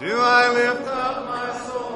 Do I lift up my soul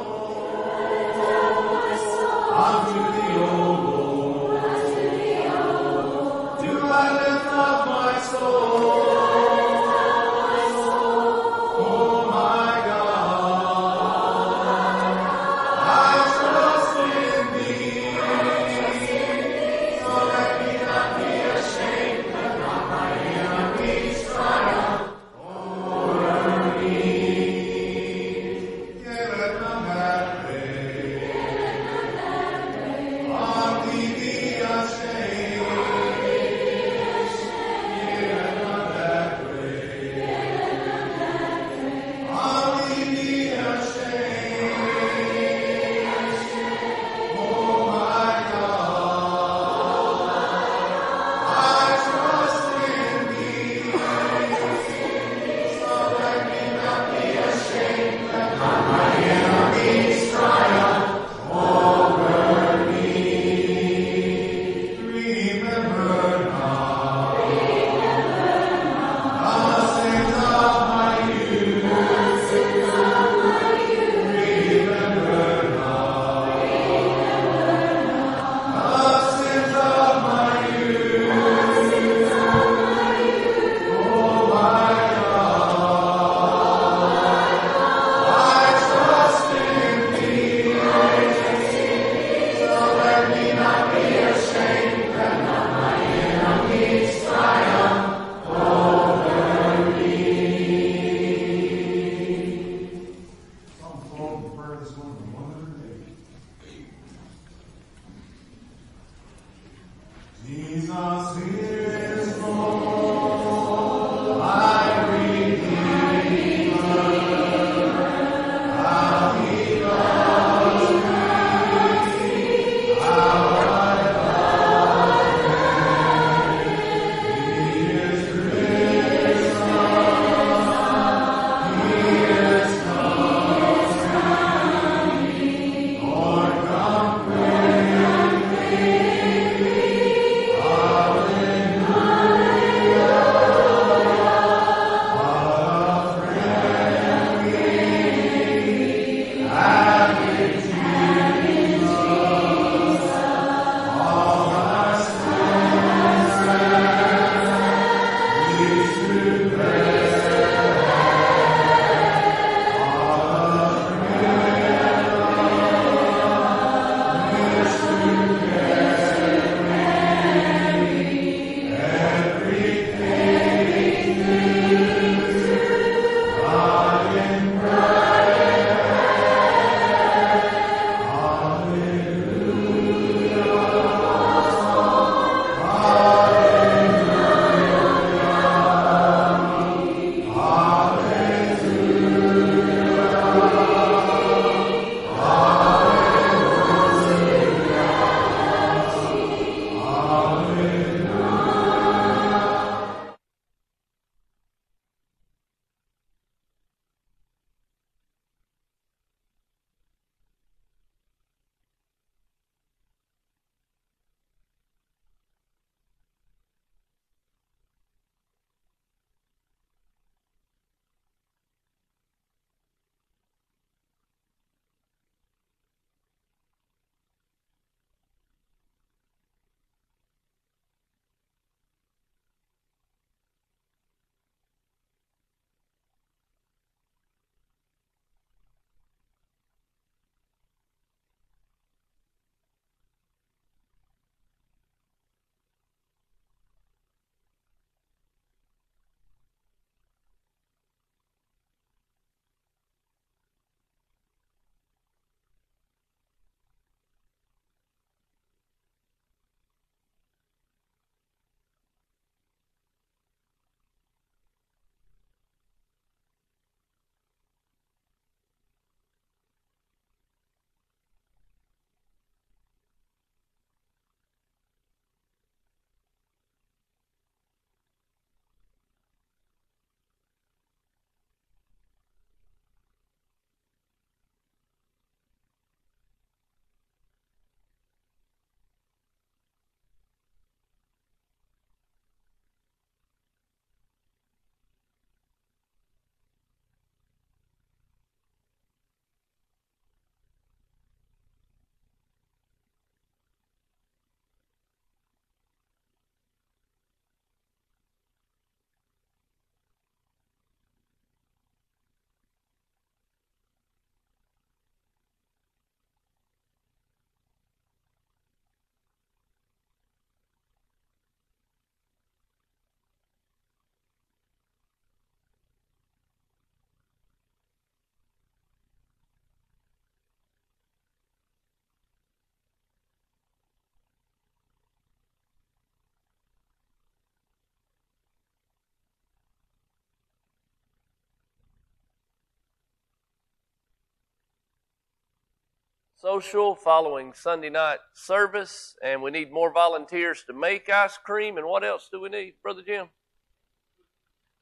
social following Sunday night service, and we need more volunteers to make ice cream. And what else do we need, Brother Jim?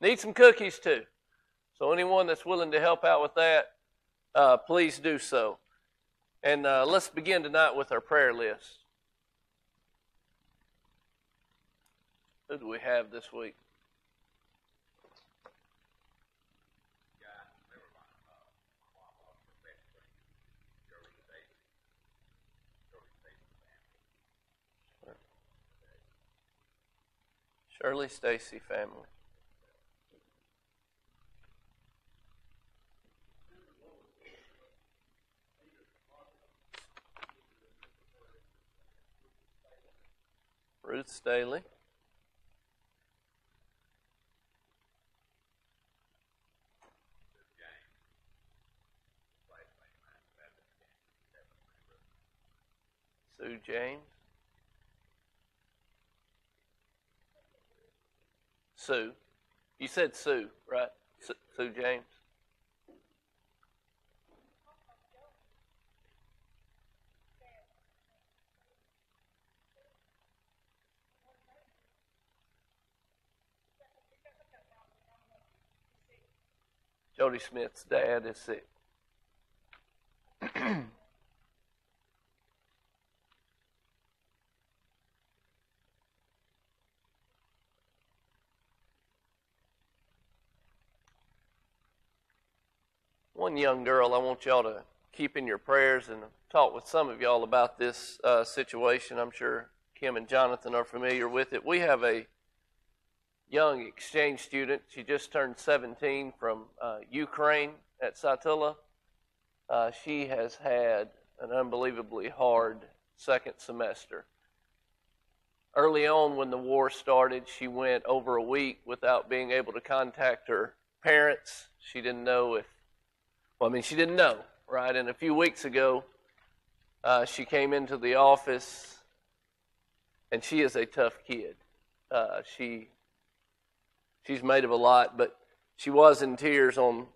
Need some cookies too. So anyone that's willing to help out with that, uh, please do so. And uh, let's begin tonight with our prayer list. Who do we have this week? Shirley Stacy family. Ruth Staley. Sue James. Sue. You said Sue, right? Sue James. Jody Smith's dad is sick. One young girl I want y'all to keep in your prayers and talk with some of y'all about this uh, situation. I'm sure Kim and Jonathan are familiar with it. We have a young exchange student. She just turned 17 from uh, Ukraine at Satilla. Uh, she has had an unbelievably hard second semester. Early on, when the war started, she went over a week without being able to contact her parents. She didn't know if, well, I mean, she didn't know, right? And a few weeks ago, uh, she came into the office, and she is a tough kid. Uh, she she's made of a lot, but she was in tears on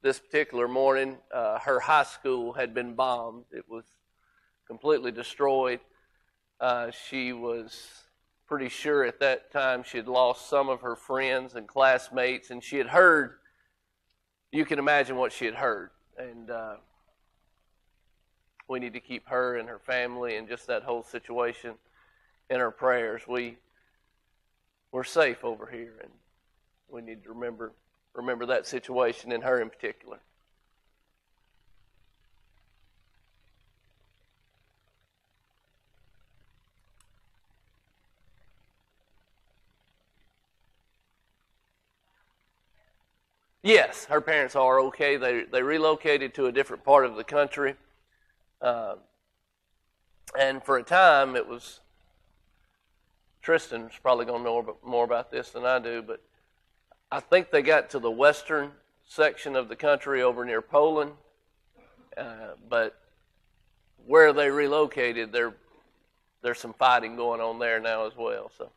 this particular morning. Uh, her high school had been bombed, it was completely destroyed. Uh, she was pretty sure at that time she had lost some of her friends and classmates, and she had heard, you can imagine what she had heard. And uh, we need to keep her and her family and just that whole situation in our prayers. We we're safe over here, and we need to remember remember that situation and her in particular. Yes, her parents are okay. They they relocated to a different part of the country, uh, and for a time it was Tristan's probably going to know more about this than I do, but I think they got to the western section of the country over near Poland, uh, but where they relocated, there there's some fighting going on there now as well. So.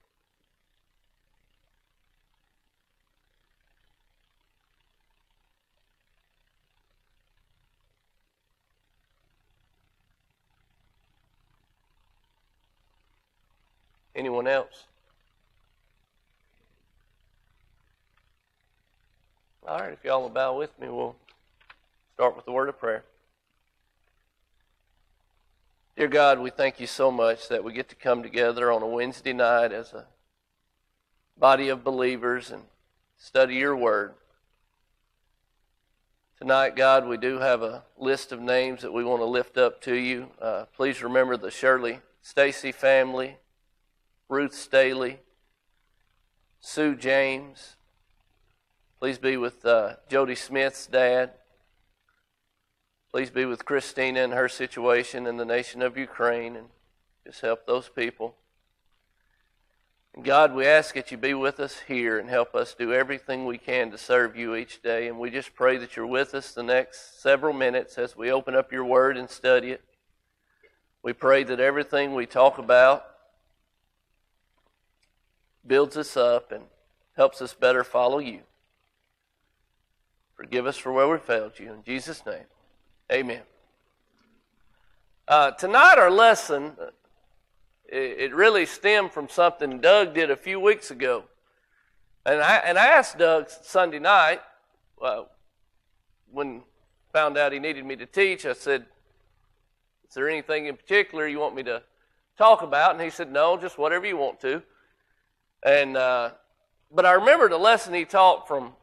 Anyone else? All right, if y'all will bow with me, we'll start with the word of prayer. Dear God, we thank you so much that we get to come together on a Wednesday night as a body of believers and study your word. Tonight, God, we do have a list of names that we want to lift up to you. Uh, please remember the Shirley Stacy family, Ruth Staley, Sue James. Please be with uh, Jody Smith's dad. Please be with Christina and her situation in the nation of Ukraine and just help those people. And God, we ask that you be with us here and help us do everything we can to serve you each day. And we just pray that you're with us the next several minutes as we open up your word and study it. We pray that everything we talk about builds us up and helps us better follow you. Forgive us for where we failed you. In Jesus' name, amen. Uh, tonight, our lesson, it, it, really stemmed from something Doug did a few weeks ago. And I, and I asked Doug Sunday night, uh, when found out he needed me to teach, I said, Is there anything in particular you want me to talk about? And he said, No, just whatever you want to. And, uh, but I remember the lesson he taught from,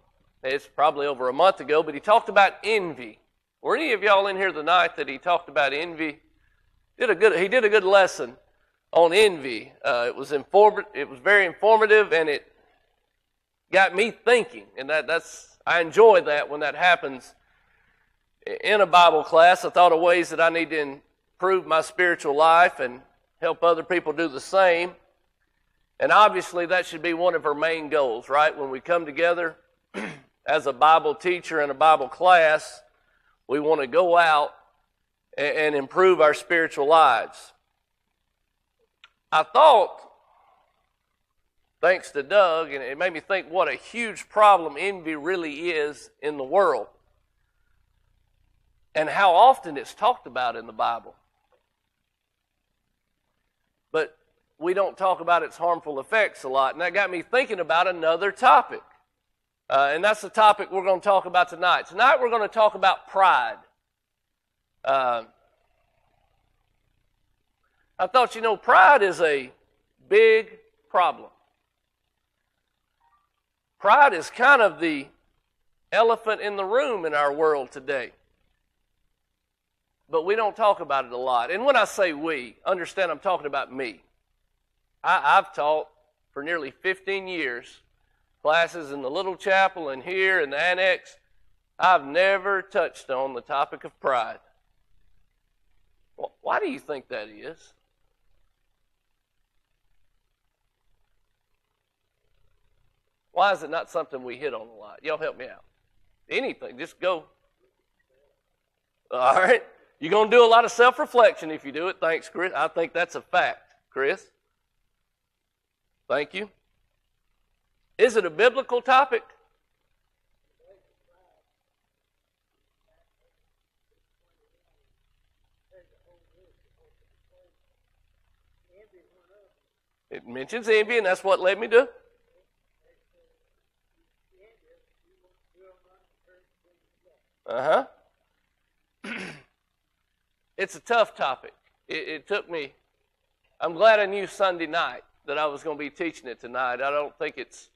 it's probably over a month ago, but he talked about envy. Were any of y'all in here tonight that he talked about envy? Did a good, he did a good lesson on envy. Uh, it was inform, it was very informative, and it got me thinking. And that, that's I enjoy that when that happens in a Bible class. I thought of ways that I need to improve my spiritual life and help other people do the same. And obviously, that should be one of our main goals, right? When we come together as a Bible teacher in a Bible class, we want to go out and improve our spiritual lives. I thought, thanks to Doug, and it made me think what a huge problem envy really is in the world and how often it's talked about in the Bible. But we don't talk about its harmful effects a lot. And that got me thinking about another topic. Uh, and that's the topic we're going to talk about tonight. Tonight we're going to talk about pride. Uh, I thought, you know, pride is a big problem. Pride is kind of the elephant in the room in our world today. But we don't talk about it a lot. And when I say we, understand I'm talking about me. I, have taught for nearly 15 years classes in the little chapel and here in the annex. I've never touched on the topic of pride. Why do you think that is? Why is it not something we hit on a lot? Y'all help me out. Anything, just go. All right. You're going to do a lot of self reflection if you do it. Thanks, Chris. I think that's a fact. Chris? Thank you. Is it a biblical topic? It mentions envy, and that's what led me to. Uh huh. it's a tough topic. It, it took me. I'm glad I knew Sunday night that I was going to be teaching it tonight. I don't think it's.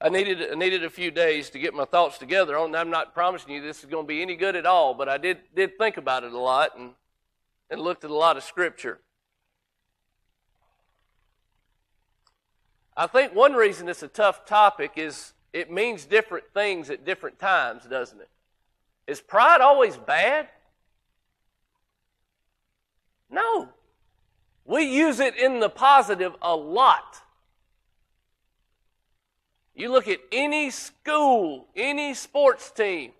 I needed I needed a few days to get my thoughts together on. I'm not promising you this is going to be any good at all, but I did did think about it a lot and and looked at a lot of scripture. I think one reason it's a tough topic is it means different things at different times, doesn't it? Is pride always bad? No. We use it in the positive a lot. You look at any school, any sports team,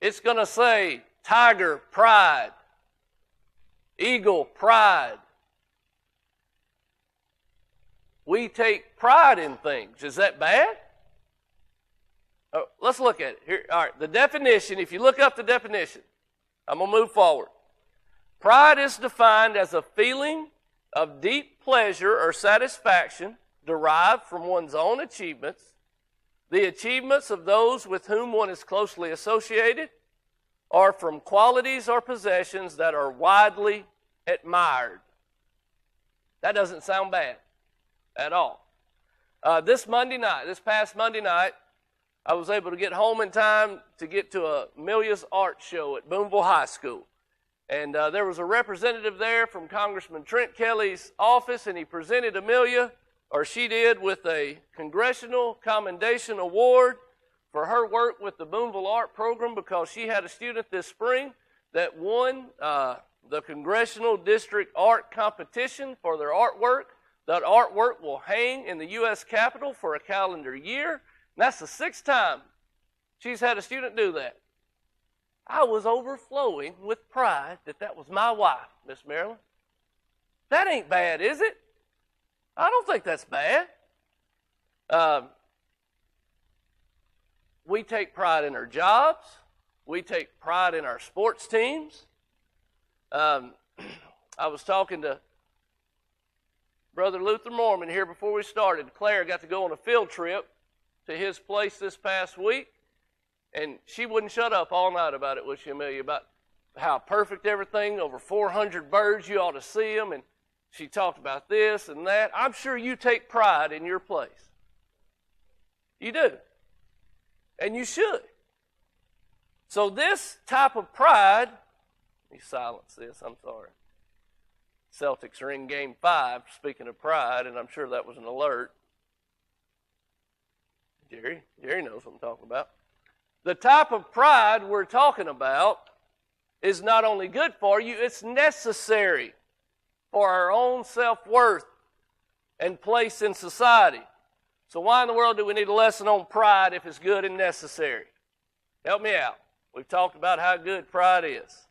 it's going to say Tiger pride, Eagle pride. We take pride in things. Is that bad? Oh, let's look at it. Here, all right, the definition, if you look up the definition, I'm going to move forward. Pride is defined as a feeling of deep pleasure or satisfaction derived from one's own achievements, the achievements of those with whom one is closely associated, or from qualities or possessions that are widely admired. That doesn't sound bad at all. Uh, this Monday night, this past Monday night, I was able to get home in time to get to a Amelia's art show at Booneville High School. And uh, there was a representative there from Congressman Trent Kelly's office, and he presented Amelia, or she did, with a Congressional Commendation Award for her work with the Booneville Art Program because she had a student this spring that won uh, the Congressional District Art Competition for their artwork. That artwork will hang in the U.S. Capitol for a calendar year. And that's the sixth time she's had a student do that. I was overflowing with pride that that was my wife, Miss Marilyn. That ain't bad, is it? I don't think that's bad. Um, we take pride in our jobs. We take pride in our sports teams. Um, I was talking to Brother Luther Mormon here before we started. Claire got to go on a field trip to his place this past week, and she wouldn't shut up all night about it, was she, Amelia? About how perfect everything, over 400 birds, you ought to see them, and she talked about this and that. I'm sure you take pride in your place. You do. And you should. So, this type of pride, let me silence this, I'm sorry. Celtics are in game five, speaking of pride, and I'm sure that was an alert. Jerry, Jerry knows what I'm talking about. The type of pride we're talking about is not only good for you, it's necessary for our own self worth and place in society. So, why in the world do we need a lesson on pride if it's good and necessary? Help me out. We've talked about how good pride is.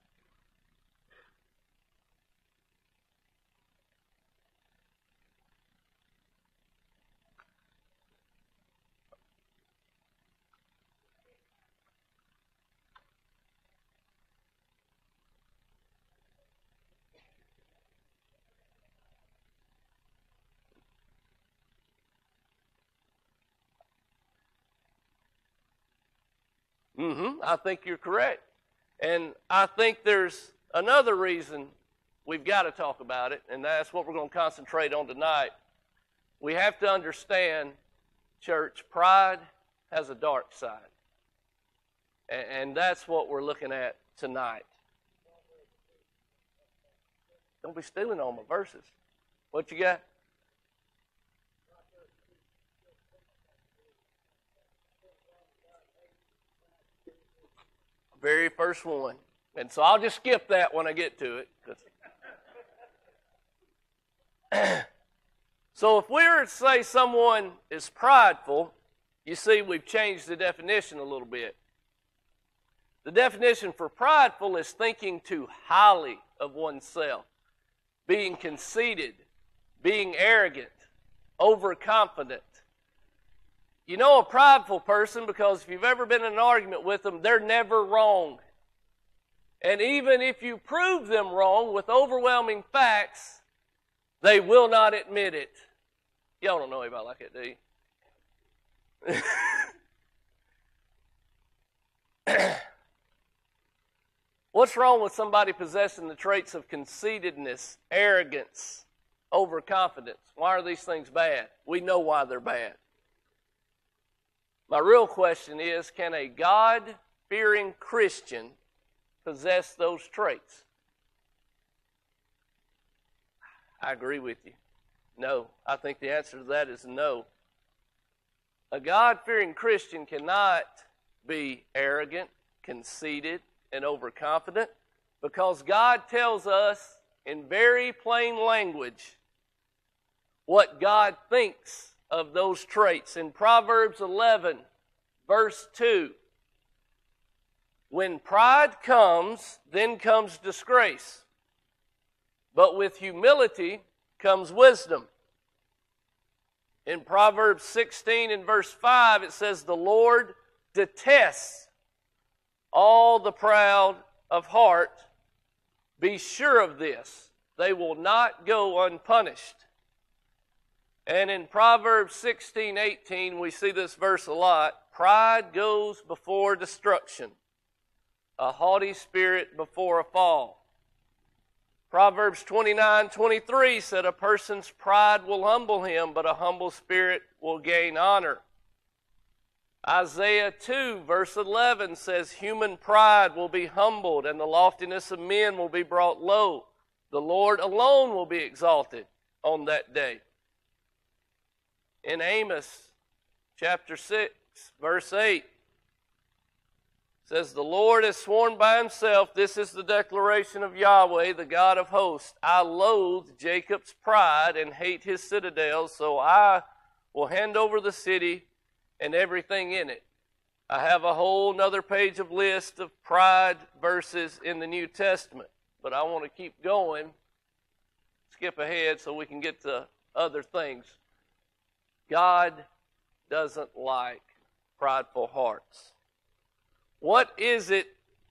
Mm-hmm. I think you're correct. And I think there's another reason we've got to talk about it, and that's what we're going to concentrate on tonight. We have to understand, church, pride has a dark side. And that's what we're looking at tonight. Don't be stealing all my verses. What you got? Very first one. And so I'll just skip that when I get to it. so if we were to say someone is prideful, you see we've changed the definition a little bit. The definition for prideful is thinking too highly of oneself, being conceited, being arrogant, overconfident, you know a prideful person because if you've ever been in an argument with them, they're never wrong. And even if you prove them wrong with overwhelming facts, they will not admit it. Y'all don't know anybody like that, do you? What's wrong with somebody possessing the traits of conceitedness, arrogance, overconfidence? Why are these things bad? We know why they're bad. My real question is can a God fearing Christian possess those traits? I agree with you. No. I think the answer to that is no. A God fearing Christian cannot be arrogant, conceited, and overconfident because God tells us in very plain language what God thinks of those traits. In Proverbs 11, verse 2, when pride comes, then comes disgrace. But with humility comes wisdom. In Proverbs 16 and verse 5, it says, The Lord detests all the proud of heart. Be sure of this, they will not go unpunished. And in Proverbs 16 18, we see this verse a lot. Pride goes before destruction, a haughty spirit before a fall. Proverbs 29 23 said, A person's pride will humble him, but a humble spirit will gain honor. Isaiah 2, verse 11 says, Human pride will be humbled, and the loftiness of men will be brought low. The Lord alone will be exalted on that day in Amos chapter 6, verse 8 says, The Lord has sworn by himself, this is the declaration of Yahweh, the God of hosts. I loathe Jacob's pride and hate his citadels, so I will hand over the city and everything in it. I have a whole nother page of list of pride verses in the New Testament, but I want to keep going, skip ahead so we can get to other things. God doesn't like prideful hearts. What is it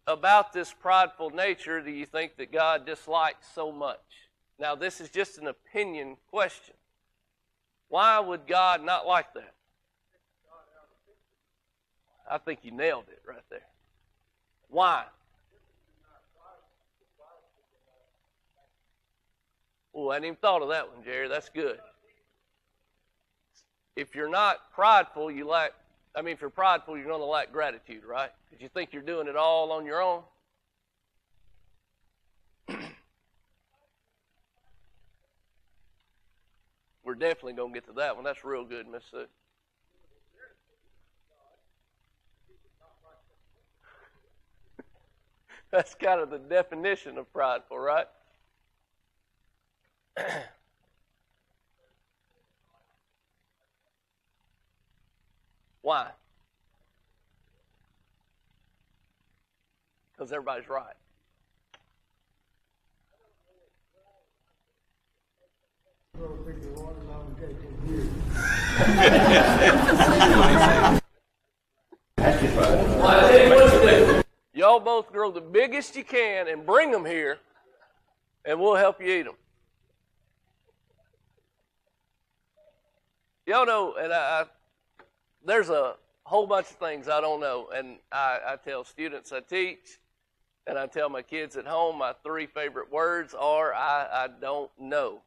about this prideful nature do you think that God dislikes so much? Now, this is just an opinion question. Why would God not like that? I think you nailed it right there. Why? Oh, I hadn't even thought of that one, Jerry. That's good. If you're not prideful, you lack, I mean, if you're prideful, you're going to lack gratitude, right? Because you think you're doing it all on your own. We're definitely going to get to that one. That's real good, Miss Sue. That's kind of the definition of prideful, right? Why? Because everybody's right. Y'all both grow the biggest you can and bring them here, and we'll help you eat them. Y'all know, and I, I, there's a whole bunch of things I don't know, and I, I tell students I teach, and I tell my kids at home my three favorite words are I, I don't know.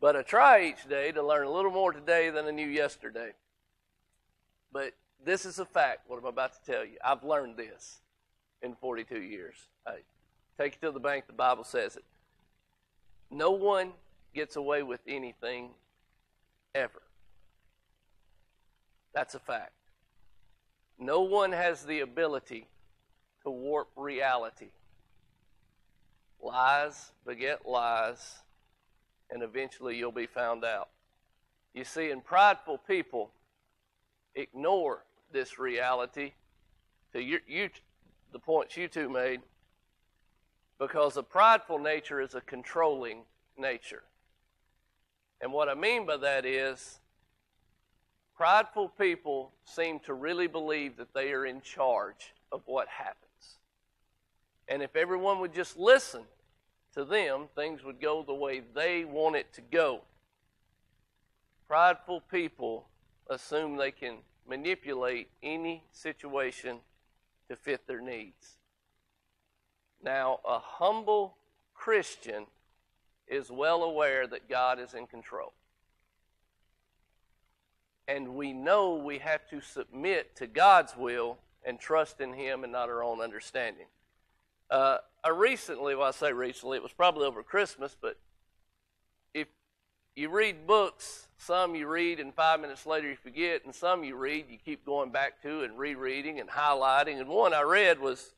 But I try each day to learn a little more today than I knew yesterday. But this is a fact, what I'm about to tell you. I've learned this in 42 years. Take it to the bank, the Bible says it. No one gets away with anything ever. That's a fact. No one has the ability to warp reality. Lies beget lies, and eventually you'll be found out. You see, in prideful people, ignore this reality to you, you, the points you two made, because a prideful nature is a controlling nature. And what I mean by that is, prideful people seem to really believe that they are in charge of what happens. And if everyone would just listen to them, things would go the way they want it to go. Prideful people assume they can manipulate any situation to fit their needs. Now, a humble Christian is well aware that God is in control. And we know we have to submit to God's will and trust in Him and not our own understanding. Uh, I recently, well, I say recently, it was probably over Christmas, but if you read books, some you read and five minutes later you forget, and some you read, you keep going back to and rereading and highlighting. And one I read was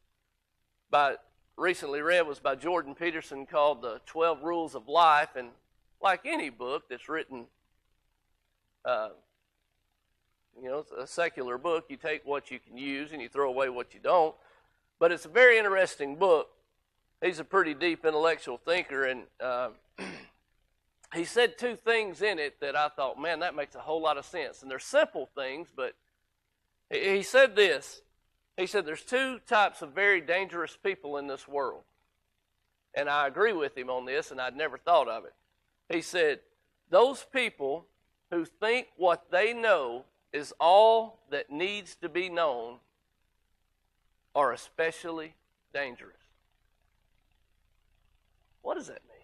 by recently read was by Jordan Peterson called The 12 Rules of Life. And like any book that's written, uh, you know, it's a secular book, you take what you can use and you throw away what you don't. But it's a very interesting book. He's a pretty deep intellectual thinker, and uh, he said two things in it that I thought, man, that makes a whole lot of sense. And they're simple things, but he said this he said, There's two types of very dangerous people in this world. And I agree with him on this, and I'd never thought of it. He said, Those people who think what they know is all that needs to be known are especially dangerous. What does that mean?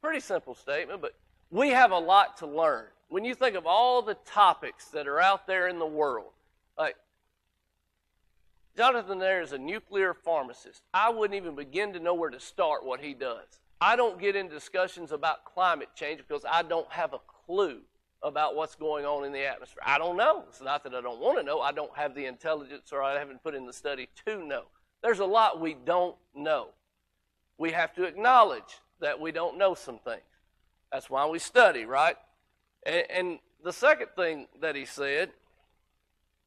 Pretty simple statement, but we have a lot to learn. When you think of all the topics that are out there in the world, like Jonathan there is a nuclear pharmacist. I wouldn't even begin to know where to start what he does. I don't get into discussions about climate change because I don't have a clue about what's going on in the atmosphere. I don't know. It's not that I don't want to know. I don't have the intelligence or I haven't put in the study to know. There's a lot we don't know. We have to acknowledge that we don't know some things. That's why we study, right? And, and the second thing that he said,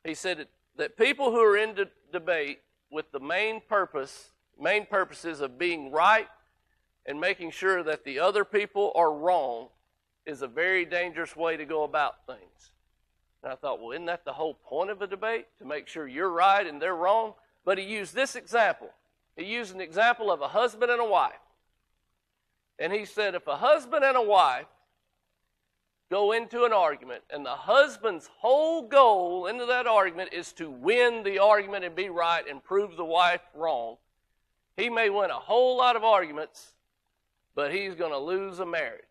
he said that, that people who are in de- debate with the main purpose, main purposes of being right and making sure that the other people are wrong is a very dangerous way to go about things. And I thought, well, isn't that the whole point of a debate? To make sure you're right and they're wrong? But he used this example. He used an example of a husband and a wife. And he said, if a husband and a wife go into an argument, and the husband's whole goal into that argument is to win the argument and be right and prove the wife wrong, he may win a whole lot of arguments, but he's going to lose a marriage.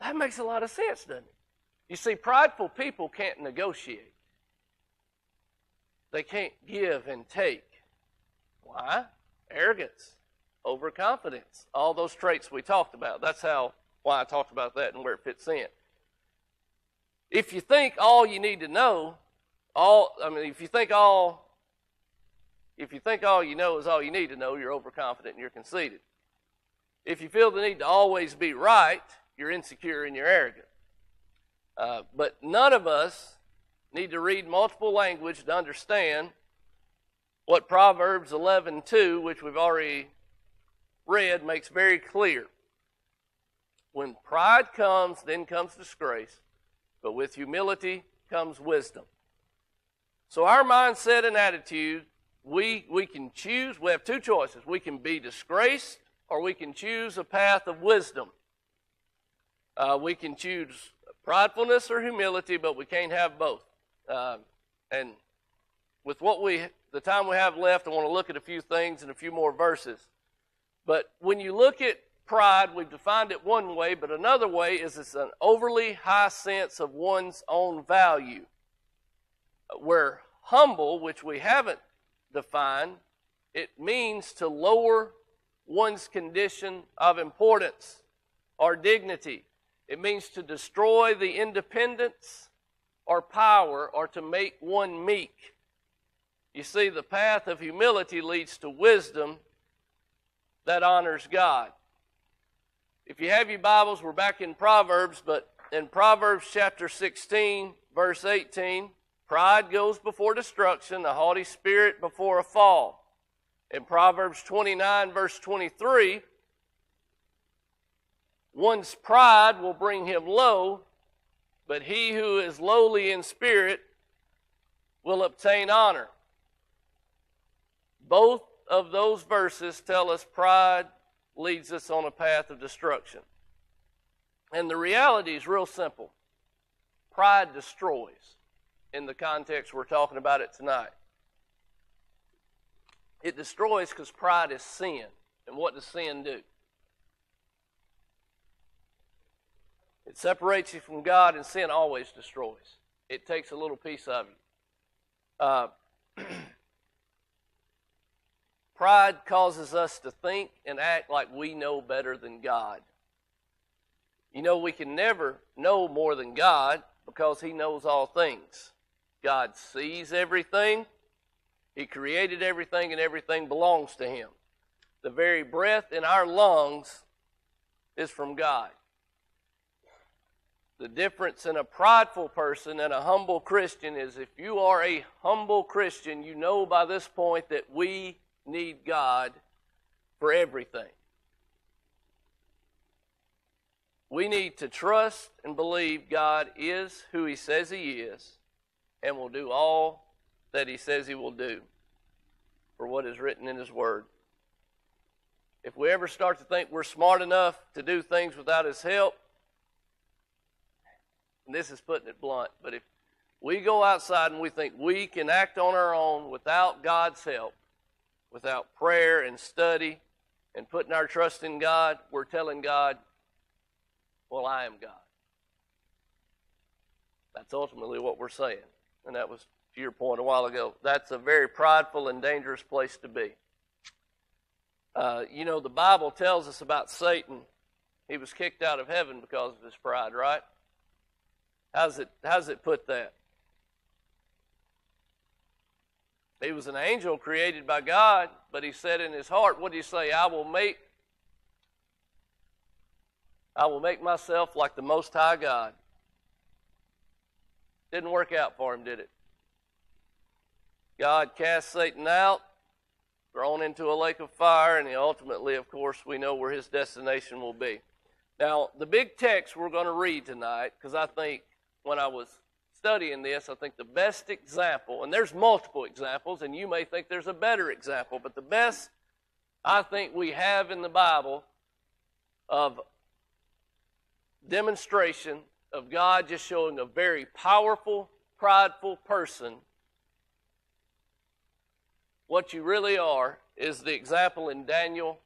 That makes a lot of sense, doesn't it? You see, prideful people can't negotiate. They can't give and take. Why? Arrogance, overconfidence, all those traits we talked about. That's how why I talked about that and where it fits in. If you think all you need to know, all I mean, if you think all if you think all you know is all you need to know, you're overconfident and you're conceited. If you feel the need to always be right, you're insecure and you're arrogant. Uh, but none of us need to read multiple language to understand what Proverbs 11:2, which we've already read, makes very clear. When pride comes, then comes disgrace, but with humility comes wisdom. So our mindset and attitude, we we can choose. We have two choices. We can be disgraced, or we can choose a path of wisdom. Uh, we can choose pridefulness or humility, but we can't have both. Uh, and with what we, the time we have left, I want to look at a few things and a few more verses. But when you look at pride, we've defined it one way, but another way is it's an overly high sense of one's own value. Where humble, which we haven't defined, it means to lower one's condition of importance or dignity. It means to destroy the independence or power or to make one meek. You see, the path of humility leads to wisdom that honors God. If you have your Bibles, we're back in Proverbs, but in Proverbs chapter 16, verse 18, pride goes before destruction, a haughty spirit before a fall. In Proverbs 29, verse 23, one's pride will bring him low, but he who is lowly in spirit will obtain honor. Both of those verses tell us pride leads us on a path of destruction. And the reality is real simple pride destroys in the context we're talking about it tonight. It destroys because pride is sin. And what does sin do? It separates you from God, and sin always destroys. It takes a little piece of you. Uh, pride causes us to think and act like we know better than God. You know, we can never know more than God because He knows all things. God sees everything, He created everything, and everything belongs to Him. The very breath in our lungs is from God. The difference in a prideful person and a humble Christian is if you are a humble Christian, you know by this point that we need God for everything. We need to trust and believe God is who He says He is and will do all that He says He will do for what is written in His Word. If we ever start to think we're smart enough to do things without His help, and this is putting it blunt, but if we go outside and we think we can act on our own without God's help, without prayer and study and putting our trust in God, we're telling God, well, I am God. That's ultimately what we're saying. And that was to your point a while ago. That's a very prideful and dangerous place to be. Uh, you know, the Bible tells us about Satan. He was kicked out of heaven because of his pride, right? How's it, how's it put that? He was an angel created by God, but he said in his heart, what did he say? I will make I will make myself like the most high God. Didn't work out for him, did it? God cast Satan out. thrown into a lake of fire, and ultimately, of course, we know where his destination will be. Now, the big text we're going to read tonight, because I think when I was studying this, I think the best example, and there's multiple examples, and you may think there's a better example, but the best I think we have in the Bible of demonstration of God just showing a very powerful, prideful person what you really are is the example in Daniel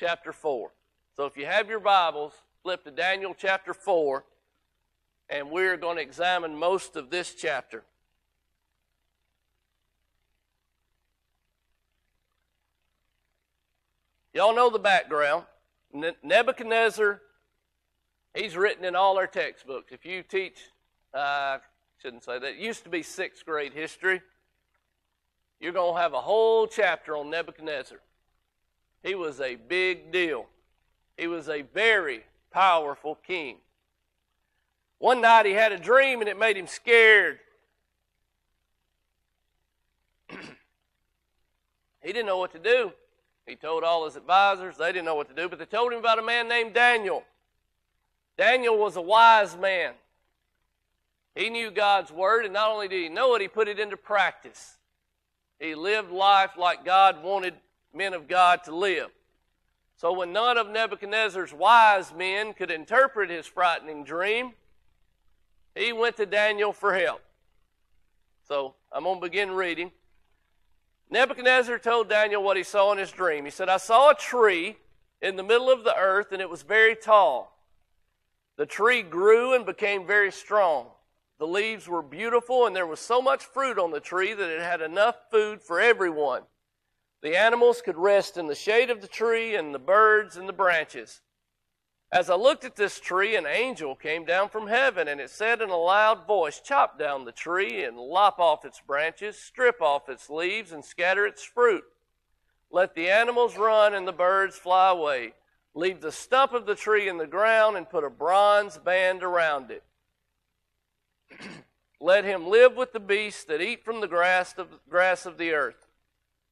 chapter 4. So if you have your Bibles, flip to Daniel chapter 4, and we're going to examine most of this chapter. Y'all know the background. Nebuchadnezzar, he's written in all our textbooks. If you teach, uh, shouldn't say that, it used to be sixth grade history you're going to have a whole chapter on Nebuchadnezzar. He was a big deal, he was a very powerful king. One night he had a dream and it made him scared. he didn't know what to do. He told all his advisors, they didn't know what to do, but they told him about a man named Daniel. Daniel was a wise man. He knew God's word, and not only did he know it, he put it into practice. He lived life like God wanted men of God to live. So when none of Nebuchadnezzar's wise men could interpret his frightening dream, he went to Daniel for help. So I'm going to begin reading. Nebuchadnezzar told Daniel what he saw in his dream. He said, I saw a tree in the middle of the earth, and it was very tall. The tree grew and became very strong. The leaves were beautiful, and there was so much fruit on the tree that it had enough food for everyone. The animals could rest in the shade of the tree, and the birds in the branches. As I looked at this tree, an angel came down from heaven, and it said in a loud voice, Chop down the tree and lop off its branches, strip off its leaves, and scatter its fruit. Let the animals run and the birds fly away. Leave the stump of the tree in the ground and put a bronze band around it. Let him live with the beasts that eat from the grass of, grass of the earth.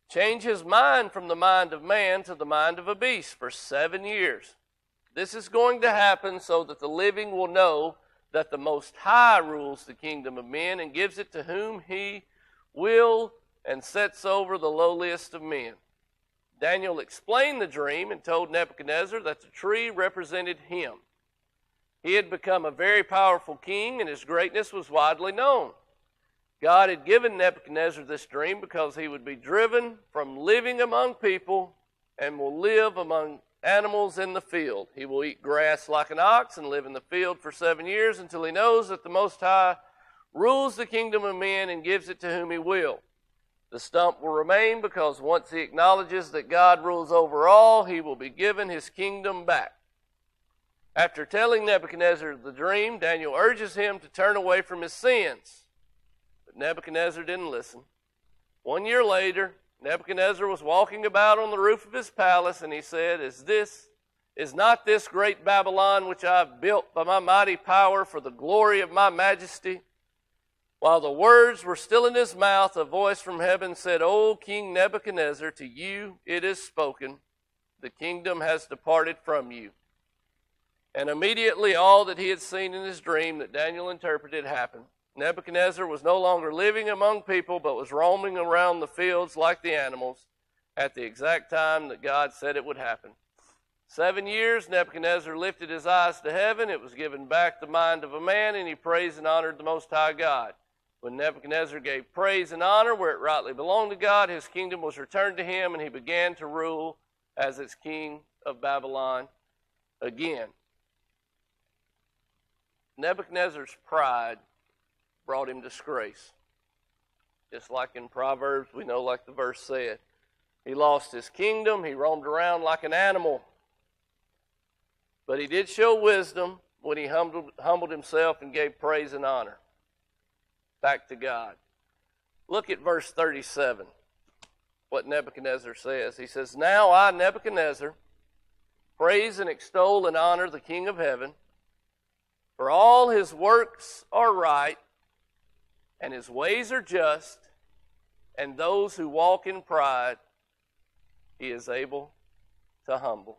Change his mind from the mind of man to the mind of a beast for seven years. This is going to happen so that the living will know that the Most High rules the kingdom of men and gives it to whom he will and sets over the lowliest of men. Daniel explained the dream and told Nebuchadnezzar that the tree represented him. He had become a very powerful king, and his greatness was widely known. God had given Nebuchadnezzar this dream because he would be driven from living among people and will live among animals in the field. He will eat grass like an ox and live in the field for seven years until he knows that the Most High rules the kingdom of men and gives it to whom he will. The stump will remain because once he acknowledges that God rules over all, he will be given his kingdom back. After telling Nebuchadnezzar the dream, Daniel urges him to turn away from his sins. But Nebuchadnezzar didn't listen. One year later, Nebuchadnezzar was walking about on the roof of his palace, and he said, Is this is not this great Babylon which I have built by my mighty power for the glory of my majesty? While the words were still in his mouth, a voice from heaven said, O King Nebuchadnezzar, to you it is spoken, the kingdom has departed from you and immediately all that he had seen in his dream that Daniel interpreted happened. Nebuchadnezzar was no longer living among people, but was roaming around the fields like the animals at the exact time that God said it would happen. Seven years, Nebuchadnezzar lifted his eyes to heaven. It was given back the mind of a man, and he praised and honored the Most High God. When Nebuchadnezzar gave praise and honor where it rightly belonged to God, his kingdom was returned to him, and he began to rule as its king of Babylon again. Nebuchadnezzar's pride brought him disgrace. Just like in Proverbs, we know, like the verse said, he lost his kingdom, he roamed around like an animal. But he did show wisdom when he humbled, humbled himself and gave praise and honor back to God. Look at verse 37, what Nebuchadnezzar says. He says, Now I, Nebuchadnezzar, praise and extol and honor the King of heaven for all his works are right, and his ways are just, and those who walk in pride He is able to humble.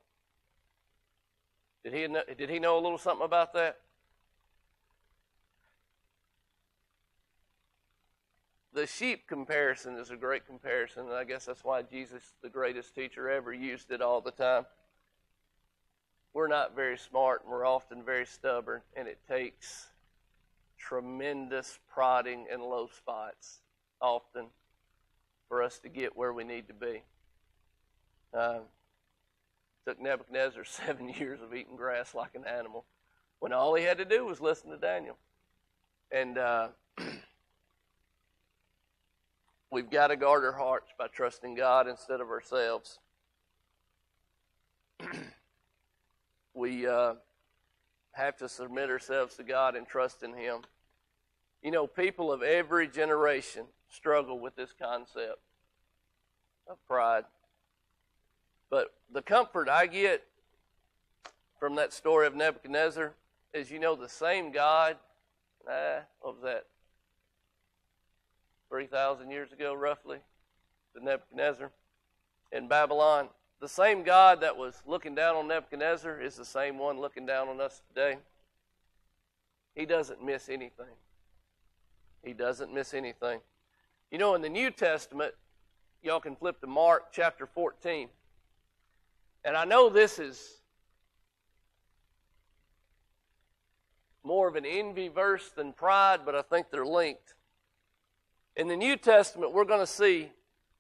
Did he know, did he know a little something about that? The sheep comparison is a great comparison, and I guess that's why Jesus, the greatest teacher ever, used it all the time. We're not very smart, and we're often very stubborn, and it takes tremendous prodding and low spots often for us to get where we need to be. Uh, took Nebuchadnezzar seven years of eating grass like an animal when all he had to do was listen to Daniel. And uh, we've got to guard our hearts by trusting God instead of ourselves. we uh, have to submit ourselves to God and trust in Him. You know, people of every generation struggle with this concept of pride. But the comfort I get from that story of Nebuchadnezzar is you know, the same God, ah, what was that? 3,000 years ago, roughly, the Nebuchadnezzar in Babylon. The same God that was looking down on Nebuchadnezzar is the same one looking down on us today. He doesn't miss anything. He doesn't miss anything. You know, in the New Testament, y'all can flip to Mark chapter 14. And I know this is more of an envy verse than pride, but I think they're linked. In the New Testament, we're going to see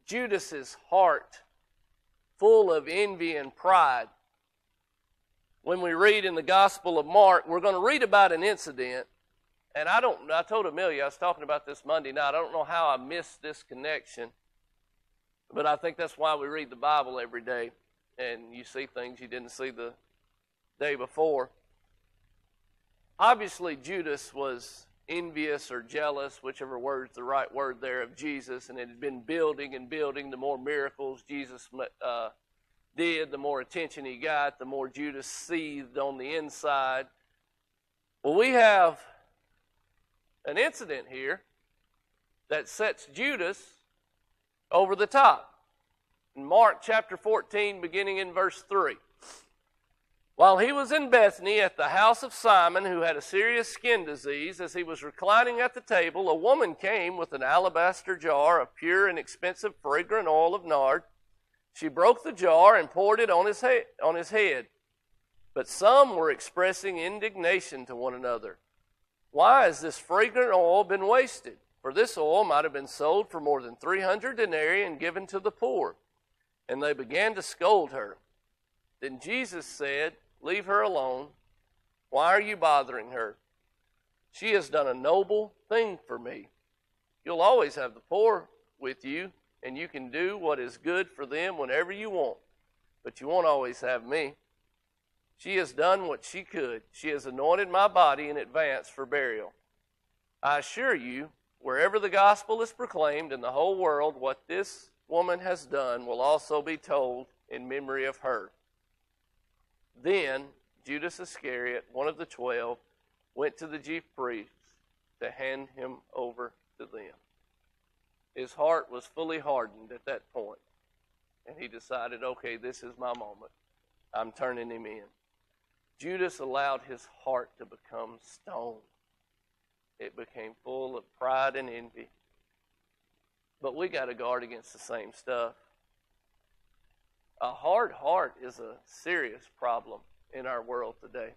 Judas's heart full of envy and pride. When we read in the Gospel of Mark, we're going to read about an incident. And I don't, I told Amelia, I was talking about this Monday night. I don't know how I missed this connection, but I think that's why we read the Bible every day and you see things you didn't see the day before. Obviously, Judas was envious or jealous, whichever word's the right word there, of Jesus, and it had been building and building. The more miracles Jesus uh, did, the more attention he got, the more Judas seethed on the inside. Well, we have an incident here that sets Judas over the top in Mark chapter 14, beginning in verse 3. While he was in Bethany at the house of Simon, who had a serious skin disease, as he was reclining at the table, a woman came with an alabaster jar of pure and expensive fragrant oil of nard. She broke the jar and poured it on his, he- on his head. But some were expressing indignation to one another. Why has this fragrant oil been wasted? For this oil might have been sold for more than 300 denarii and given to the poor and they began to scold her. Then Jesus said, Leave her alone. Why are you bothering her? She has done a noble thing for me. You'll always have the poor with you, and you can do what is good for them whenever you want, but you won't always have me. She has done what she could. She has anointed my body in advance for burial. I assure you, wherever the gospel is proclaimed in the whole world, what this woman has done will also be told in memory of her. Then Judas Iscariot, one of the twelve, went to the chief priests to hand him over to them. His heart was fully hardened at that point, and he decided, okay, this is my moment. I'm turning him in. Judas allowed his heart to become stone. It became full of pride and envy but we got to guard against the same stuff. A hard heart is a serious problem in our world today.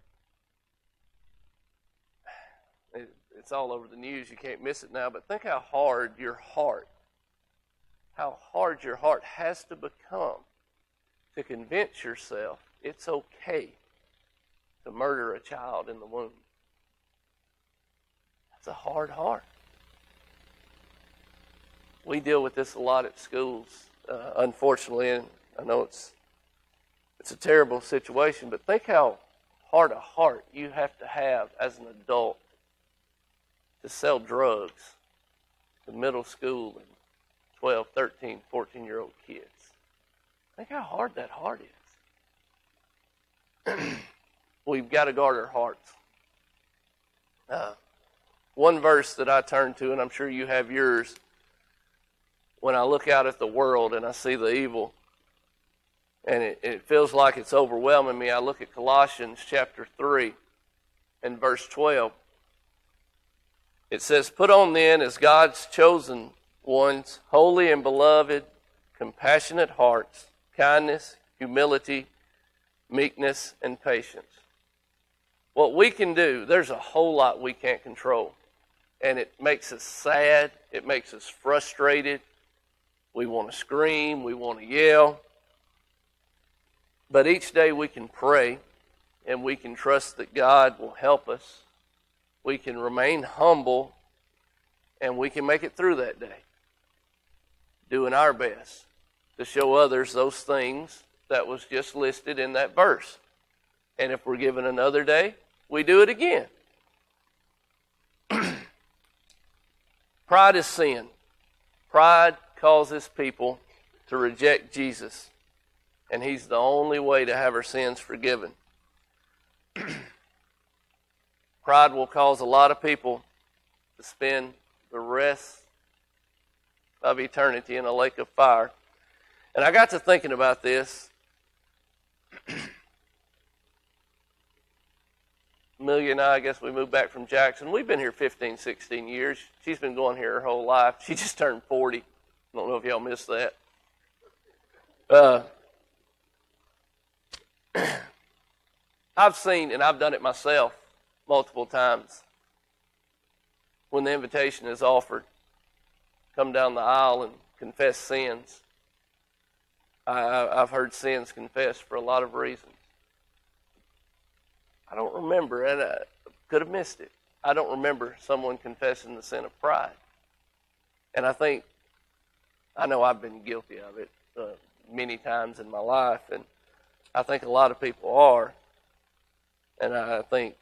It's all over the news. You can't miss it now. But think how hard your heart, how hard your heart has to become to convince yourself it's okay to murder a child in the womb. That's a hard heart we deal with this a lot at schools, uh, unfortunately, and I know it's it's a terrible situation. But think how hard a heart you have to have as an adult to sell drugs to middle school and 12, 13, 14 year old kids. Think how hard that heart is. We've got to guard our hearts. Uh, one verse that I turn to, and I'm sure you have yours, when I look out at the world and I see the evil and it, it feels like it's overwhelming me. I look at Colossians chapter 3 and verse 12. It says, Put on then as God's chosen ones, holy and beloved, compassionate hearts, kindness, humility, meekness, and patience. What we can do, there's a whole lot we can't control. And it makes us sad. It makes us frustrated. We want to scream. We want to yell. But each day we can pray and we can trust that God will help us. We can remain humble and we can make it through that day, doing our best to show others those things that was just listed in that verse. And if we're given another day, we do it again. Pride is sin. Pride causes people to reject Jesus and He's the only way to have our sins forgiven. Pride will cause a lot of people to spend the rest of eternity in a lake of fire. And I got to thinking about this. Amelia and I, I guess we moved back from Jackson. We've been here 15, 16 years. She's been going here her whole life. She just turned 40. I don't know if y'all missed that. Uh, I've seen, and I've done it myself multiple times, when the invitation is offered, come down the aisle and confess sins. I, have heard sins confessed for a lot of reasons. I don't remember, and I could have missed it. I don't remember someone confessing the sin of pride. And I think, I know I've been guilty of it uh, many times in my life, and I think a lot of people are. And I think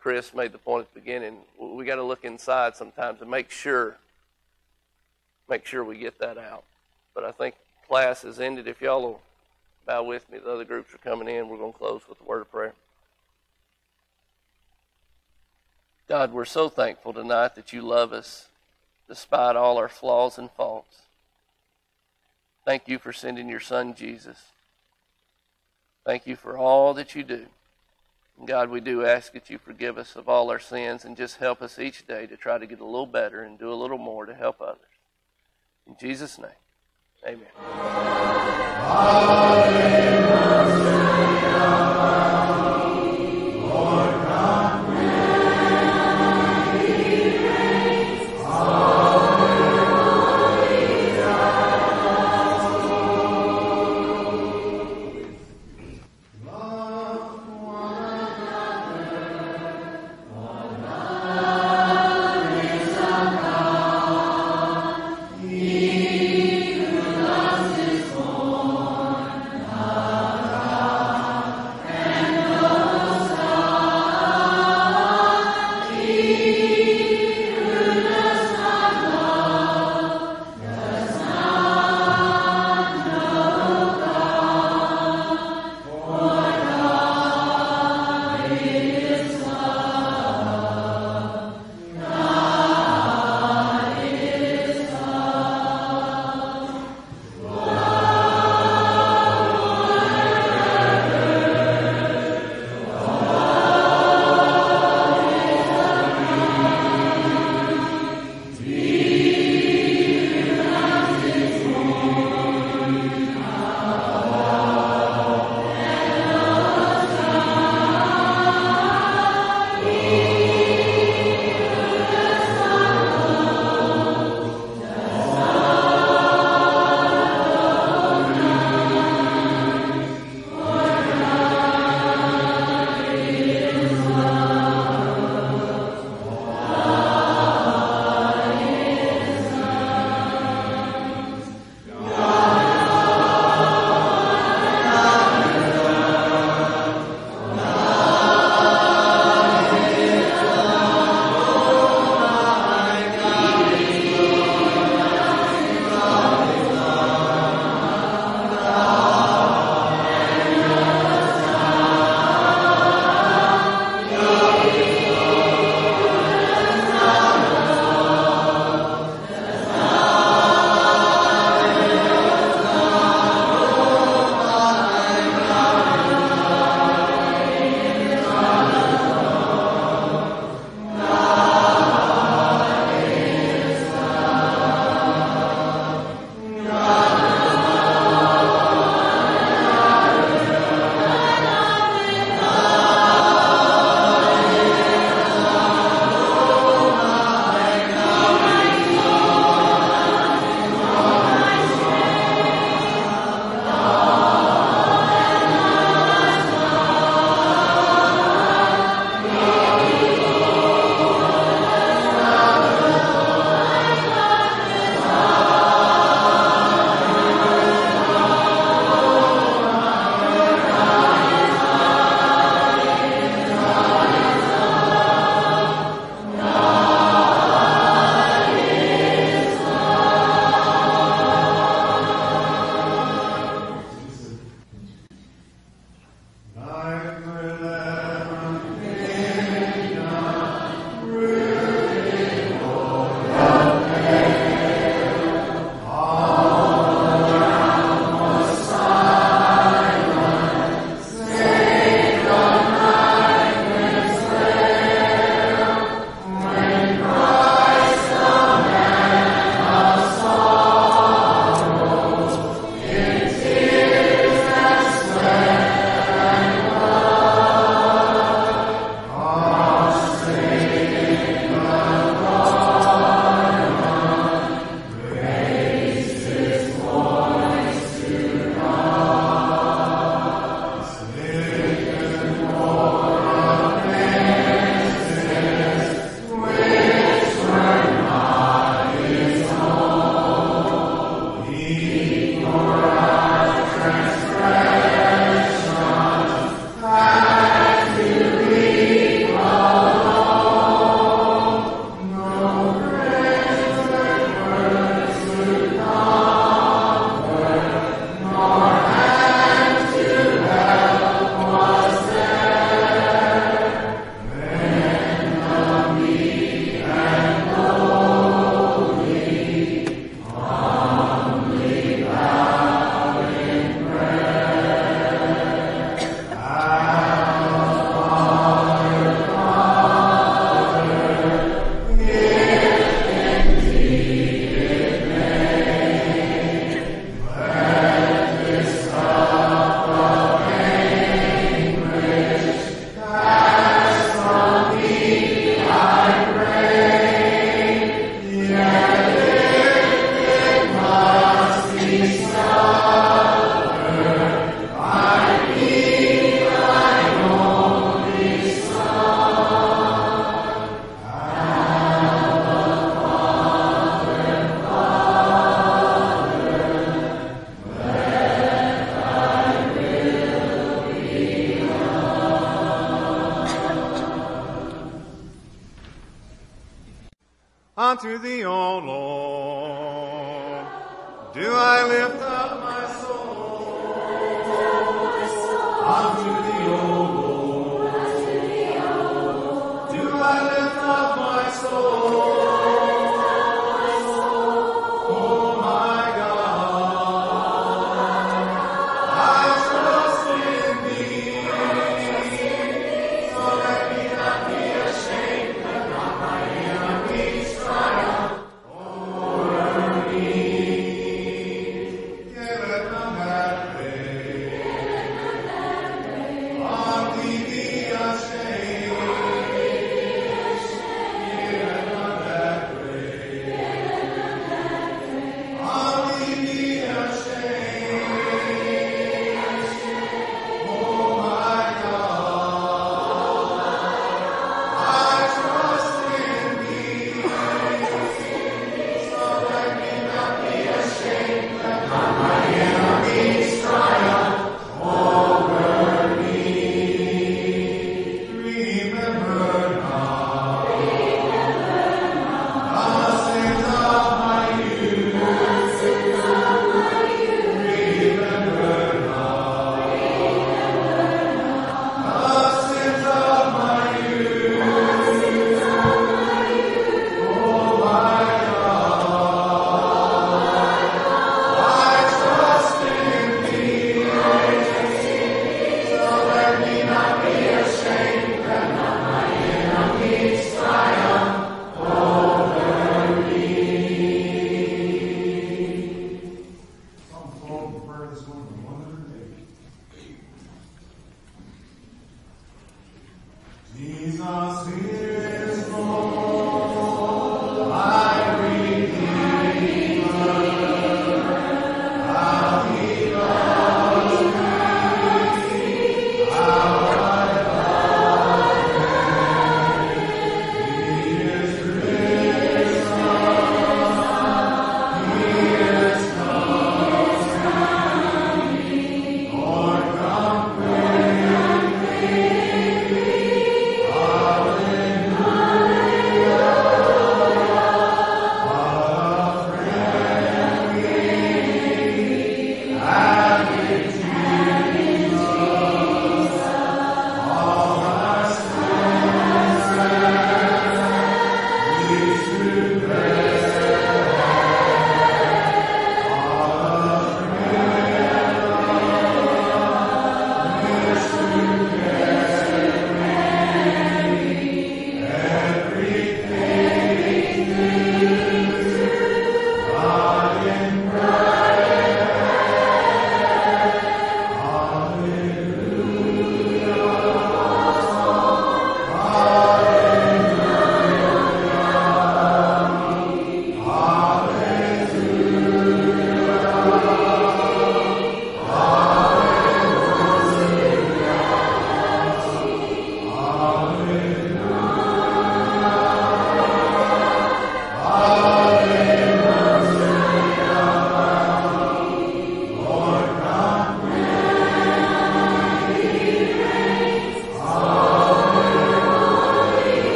Chris made the point at the beginning. We got to look inside sometimes and make sure, make sure we get that out. But I think class has ended. If y'all will bow with me, the other groups are coming in. We're going to close with a word of prayer. God, we're so thankful tonight that you love us despite all our flaws and faults. Thank you for sending your son, Jesus. Thank you for all that you do. God, we do ask that you forgive us of all our sins and just help us each day to try to get a little better and do a little more to help others. In Jesus' name, amen. Unto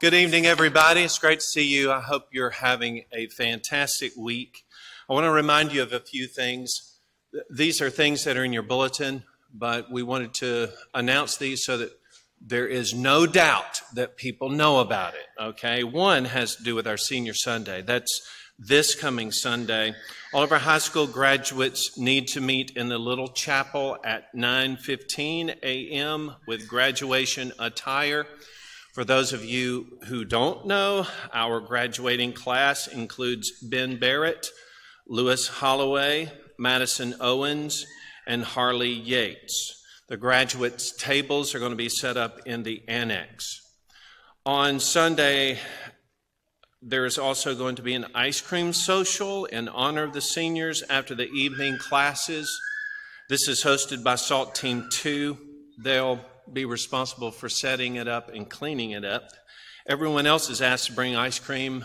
Good evening, everybody. It's great to see you. I hope you're having a fantastic week. I want to remind you of a few things. These are things that are in your bulletin, but we wanted to announce these so that there is no doubt that people know about it. Okay. One has to do with our senior Sunday. That's this coming Sunday. All of our high school graduates need to meet in the little chapel at 9:15 a.m. with graduation attire. For those of you who don't know, our graduating class includes Ben Barrett, Lewis Holloway, Madison Owens, and Harley Yates. The graduates' tables are going to be set up in the annex. On Sunday, there is also going to be an ice cream social in honor of the seniors after the evening classes. This is hosted by SALT Team 2. They'll be responsible for setting it up and cleaning it up. Everyone else is asked to bring ice cream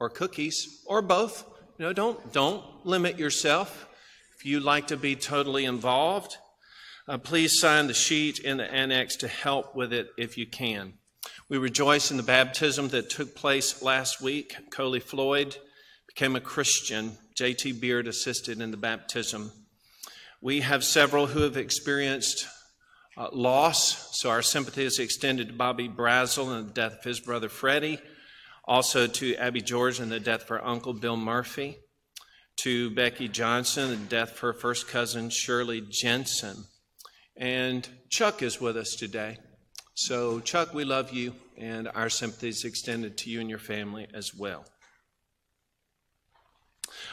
or cookies or both. You know, don't, don't limit yourself. If you'd like to be totally involved, uh, please sign the sheet in the annex to help with it if you can. We rejoice in the baptism that took place last week. Coley Floyd became a Christian. J.T. Beard assisted in the baptism. We have several who have experienced uh, loss, so our sympathy is extended to Bobby Brazel and the death of his brother Freddie, also to Abby George and the death of her uncle Bill Murphy, to Becky Johnson and death of her first cousin Shirley Jensen. And Chuck is with us today. So, Chuck, we love you, and our sympathy is extended to you and your family as well.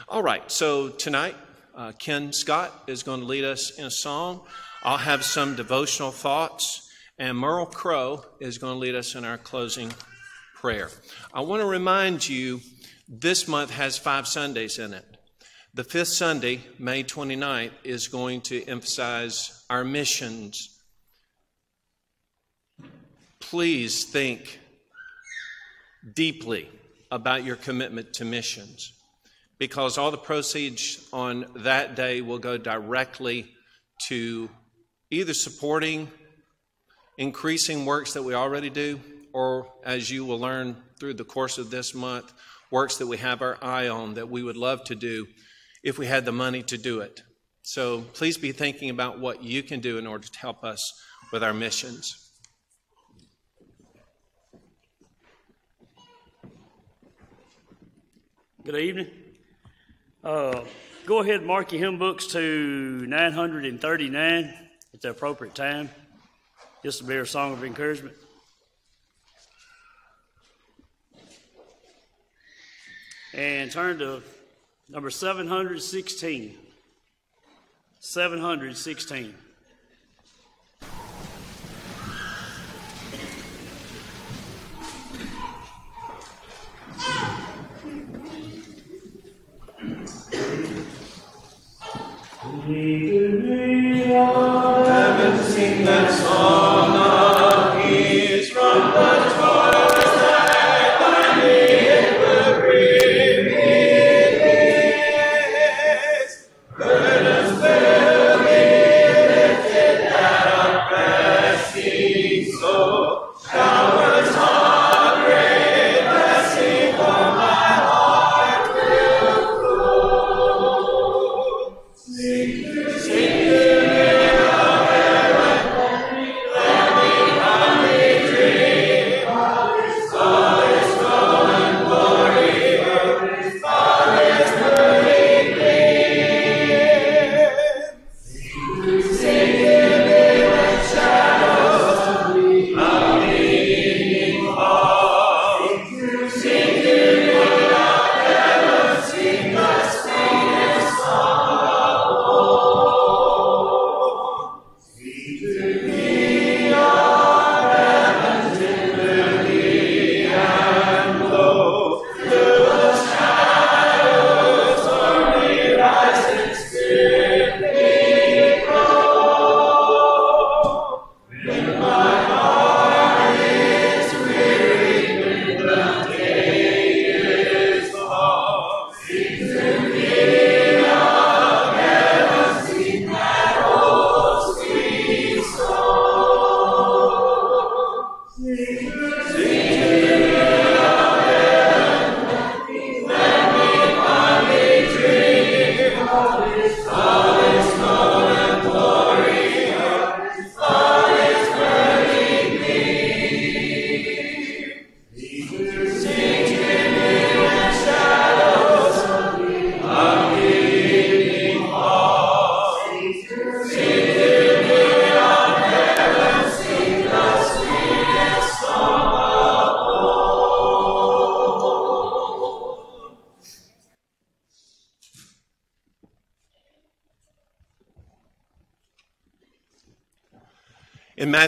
All right, so tonight, uh, Ken Scott is going to lead us in a song. I'll have some devotional thoughts, and Merle Crow is going to lead us in our closing prayer. I want to remind you this month has five Sundays in it. The fifth Sunday, May 29th, is going to emphasize our missions. Please think deeply about your commitment to missions because all the proceeds on that day will go directly to either supporting increasing works that we already do, or as you will learn through the course of this month, works that we have our eye on that we would love to do if we had the money to do it. So please be thinking about what you can do in order to help us with our missions. Good evening. Uh, go ahead and mark your hymn books to 939 at the appropriate time. This will be our song of encouragement. And turn to number 716. 716. Haven't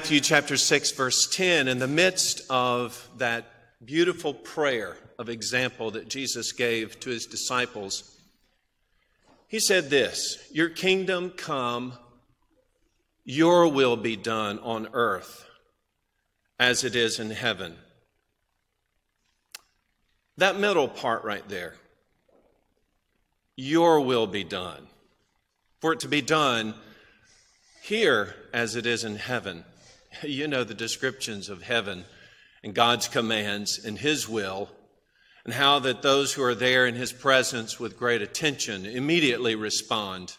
Matthew chapter 6, verse 10, in the midst of that beautiful prayer of example that Jesus gave to his disciples, he said this Your kingdom come, Your will be done on earth as it is in heaven. That middle part right there. Your will be done. For it to be done here as it is in heaven. You know the descriptions of heaven and God's commands and His will, and how that those who are there in His presence with great attention immediately respond.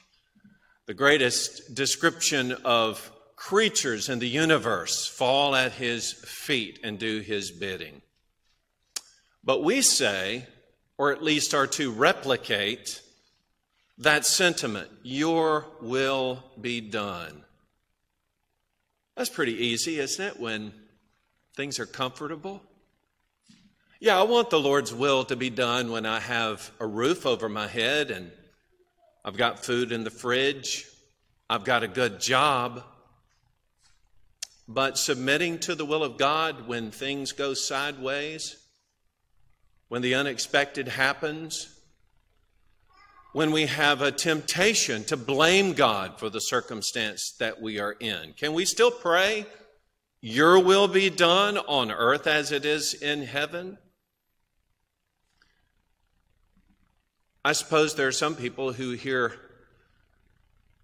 The greatest description of creatures in the universe fall at His feet and do His bidding. But we say, or at least are to replicate, that sentiment, Your will be done. That's pretty easy, isn't it, when things are comfortable? Yeah, I want the Lord's will to be done when I have a roof over my head and I've got food in the fridge, I've got a good job. But submitting to the will of God when things go sideways, when the unexpected happens, when we have a temptation to blame God for the circumstance that we are in. Can we still pray, Your will be done on earth as it is in heaven? I suppose there are some people who hear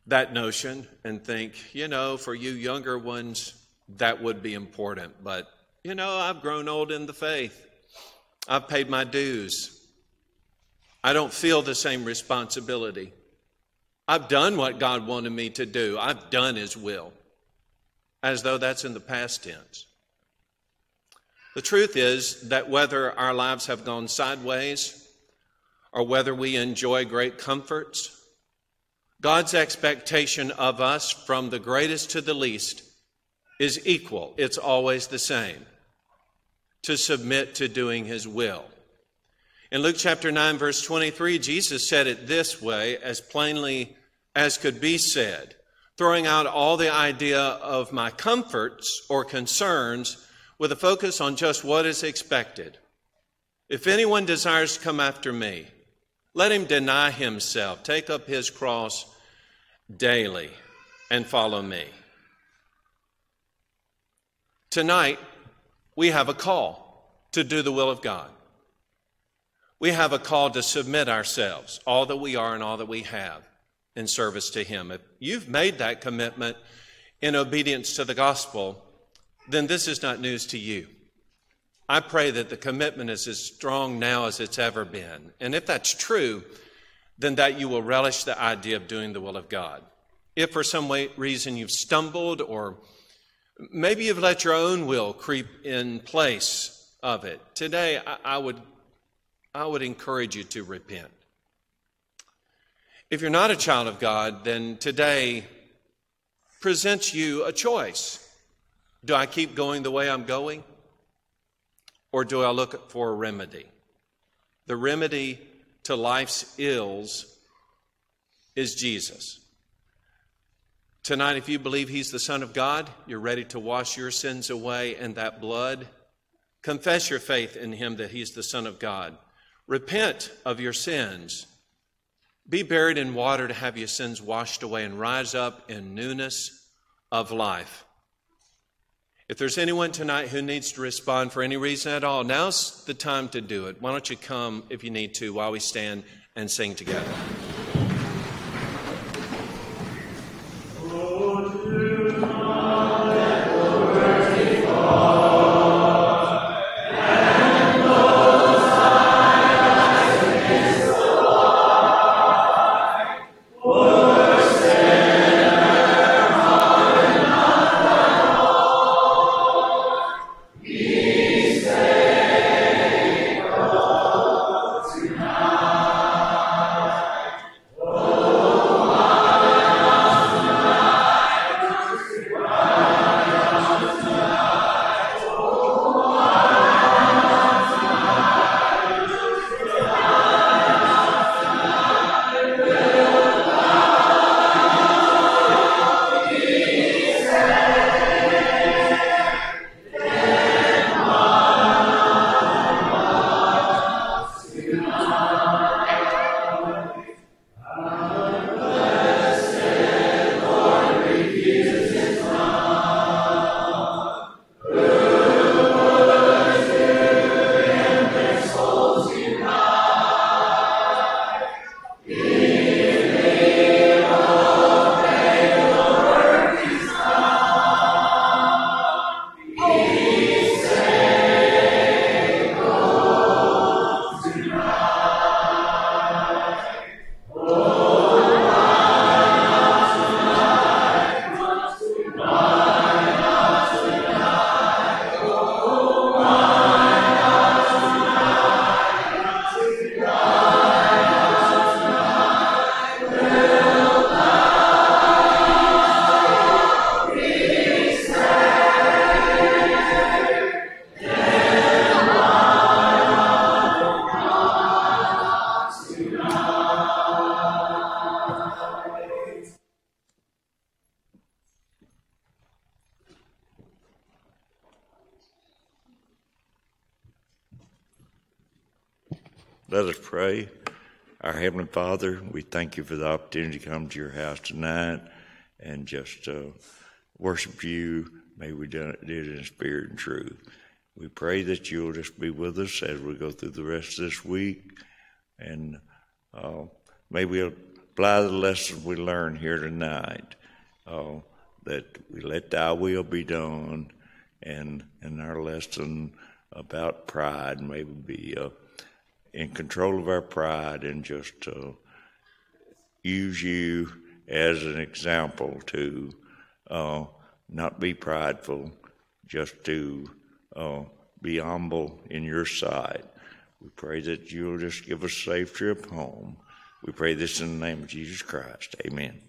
that notion and think, you know, for you younger ones, that would be important. But, you know, I've grown old in the faith, I've paid my dues. I don't feel the same responsibility. I've done what God wanted me to do, I've done His will, as though that's in the past tense. The truth is that whether our lives have gone sideways or whether we enjoy great comforts, God's expectation of us from the greatest to the least is equal. It's always the same to submit to doing His will. In Luke chapter 9, verse 23, Jesus said it this way, as plainly as could be said, throwing out all the idea of my comforts or concerns with a focus on just what is expected. If anyone desires to come after me, let him deny himself, take up his cross daily, and follow me. Tonight, we have a call to do the will of God we have a call to submit ourselves, all that we are and all that we have, in service to Him. If you've made that commitment in obedience to the gospel, then this is not news to you. I pray that the commitment is as strong now as it's ever been. And if that's true, then that you will relish the idea of doing the will of God. If for some way, reason you've stumbled or maybe you've let your own will creep in place of it, today I, I would I would encourage you to repent. If you're not a child of God, then today presents you a choice. Do I keep going the way I'm going? Or do I look for a remedy? The remedy to life's ills is Jesus. Tonight, if you believe He's the Son of God, you're ready to wash your sins away in that blood. Confess your faith in Him that He's the Son of God. Repent of your sins. Be buried in water to have your sins washed away and rise up in newness of life. If there's anyone tonight who needs to respond for any reason at all, now's the time to do it. Why don't you come if you need to while we stand and sing together? Father, we thank you for the opportunity to come to your house tonight and just uh, worship you. May we do it, in spirit and truth. We pray that you'll just be with us as we go through the rest of this week. And uh, may we apply the lessons we learned here tonight. Uh, that we let thy will be done. And in our lesson about pride, may we be uh, in control of our pride and just uh, use you as an example to uh, not be prideful, just to uh, be humble in your sight. We pray that you'll just give us a safe trip home. We pray this in the name of Jesus Christ. Amen.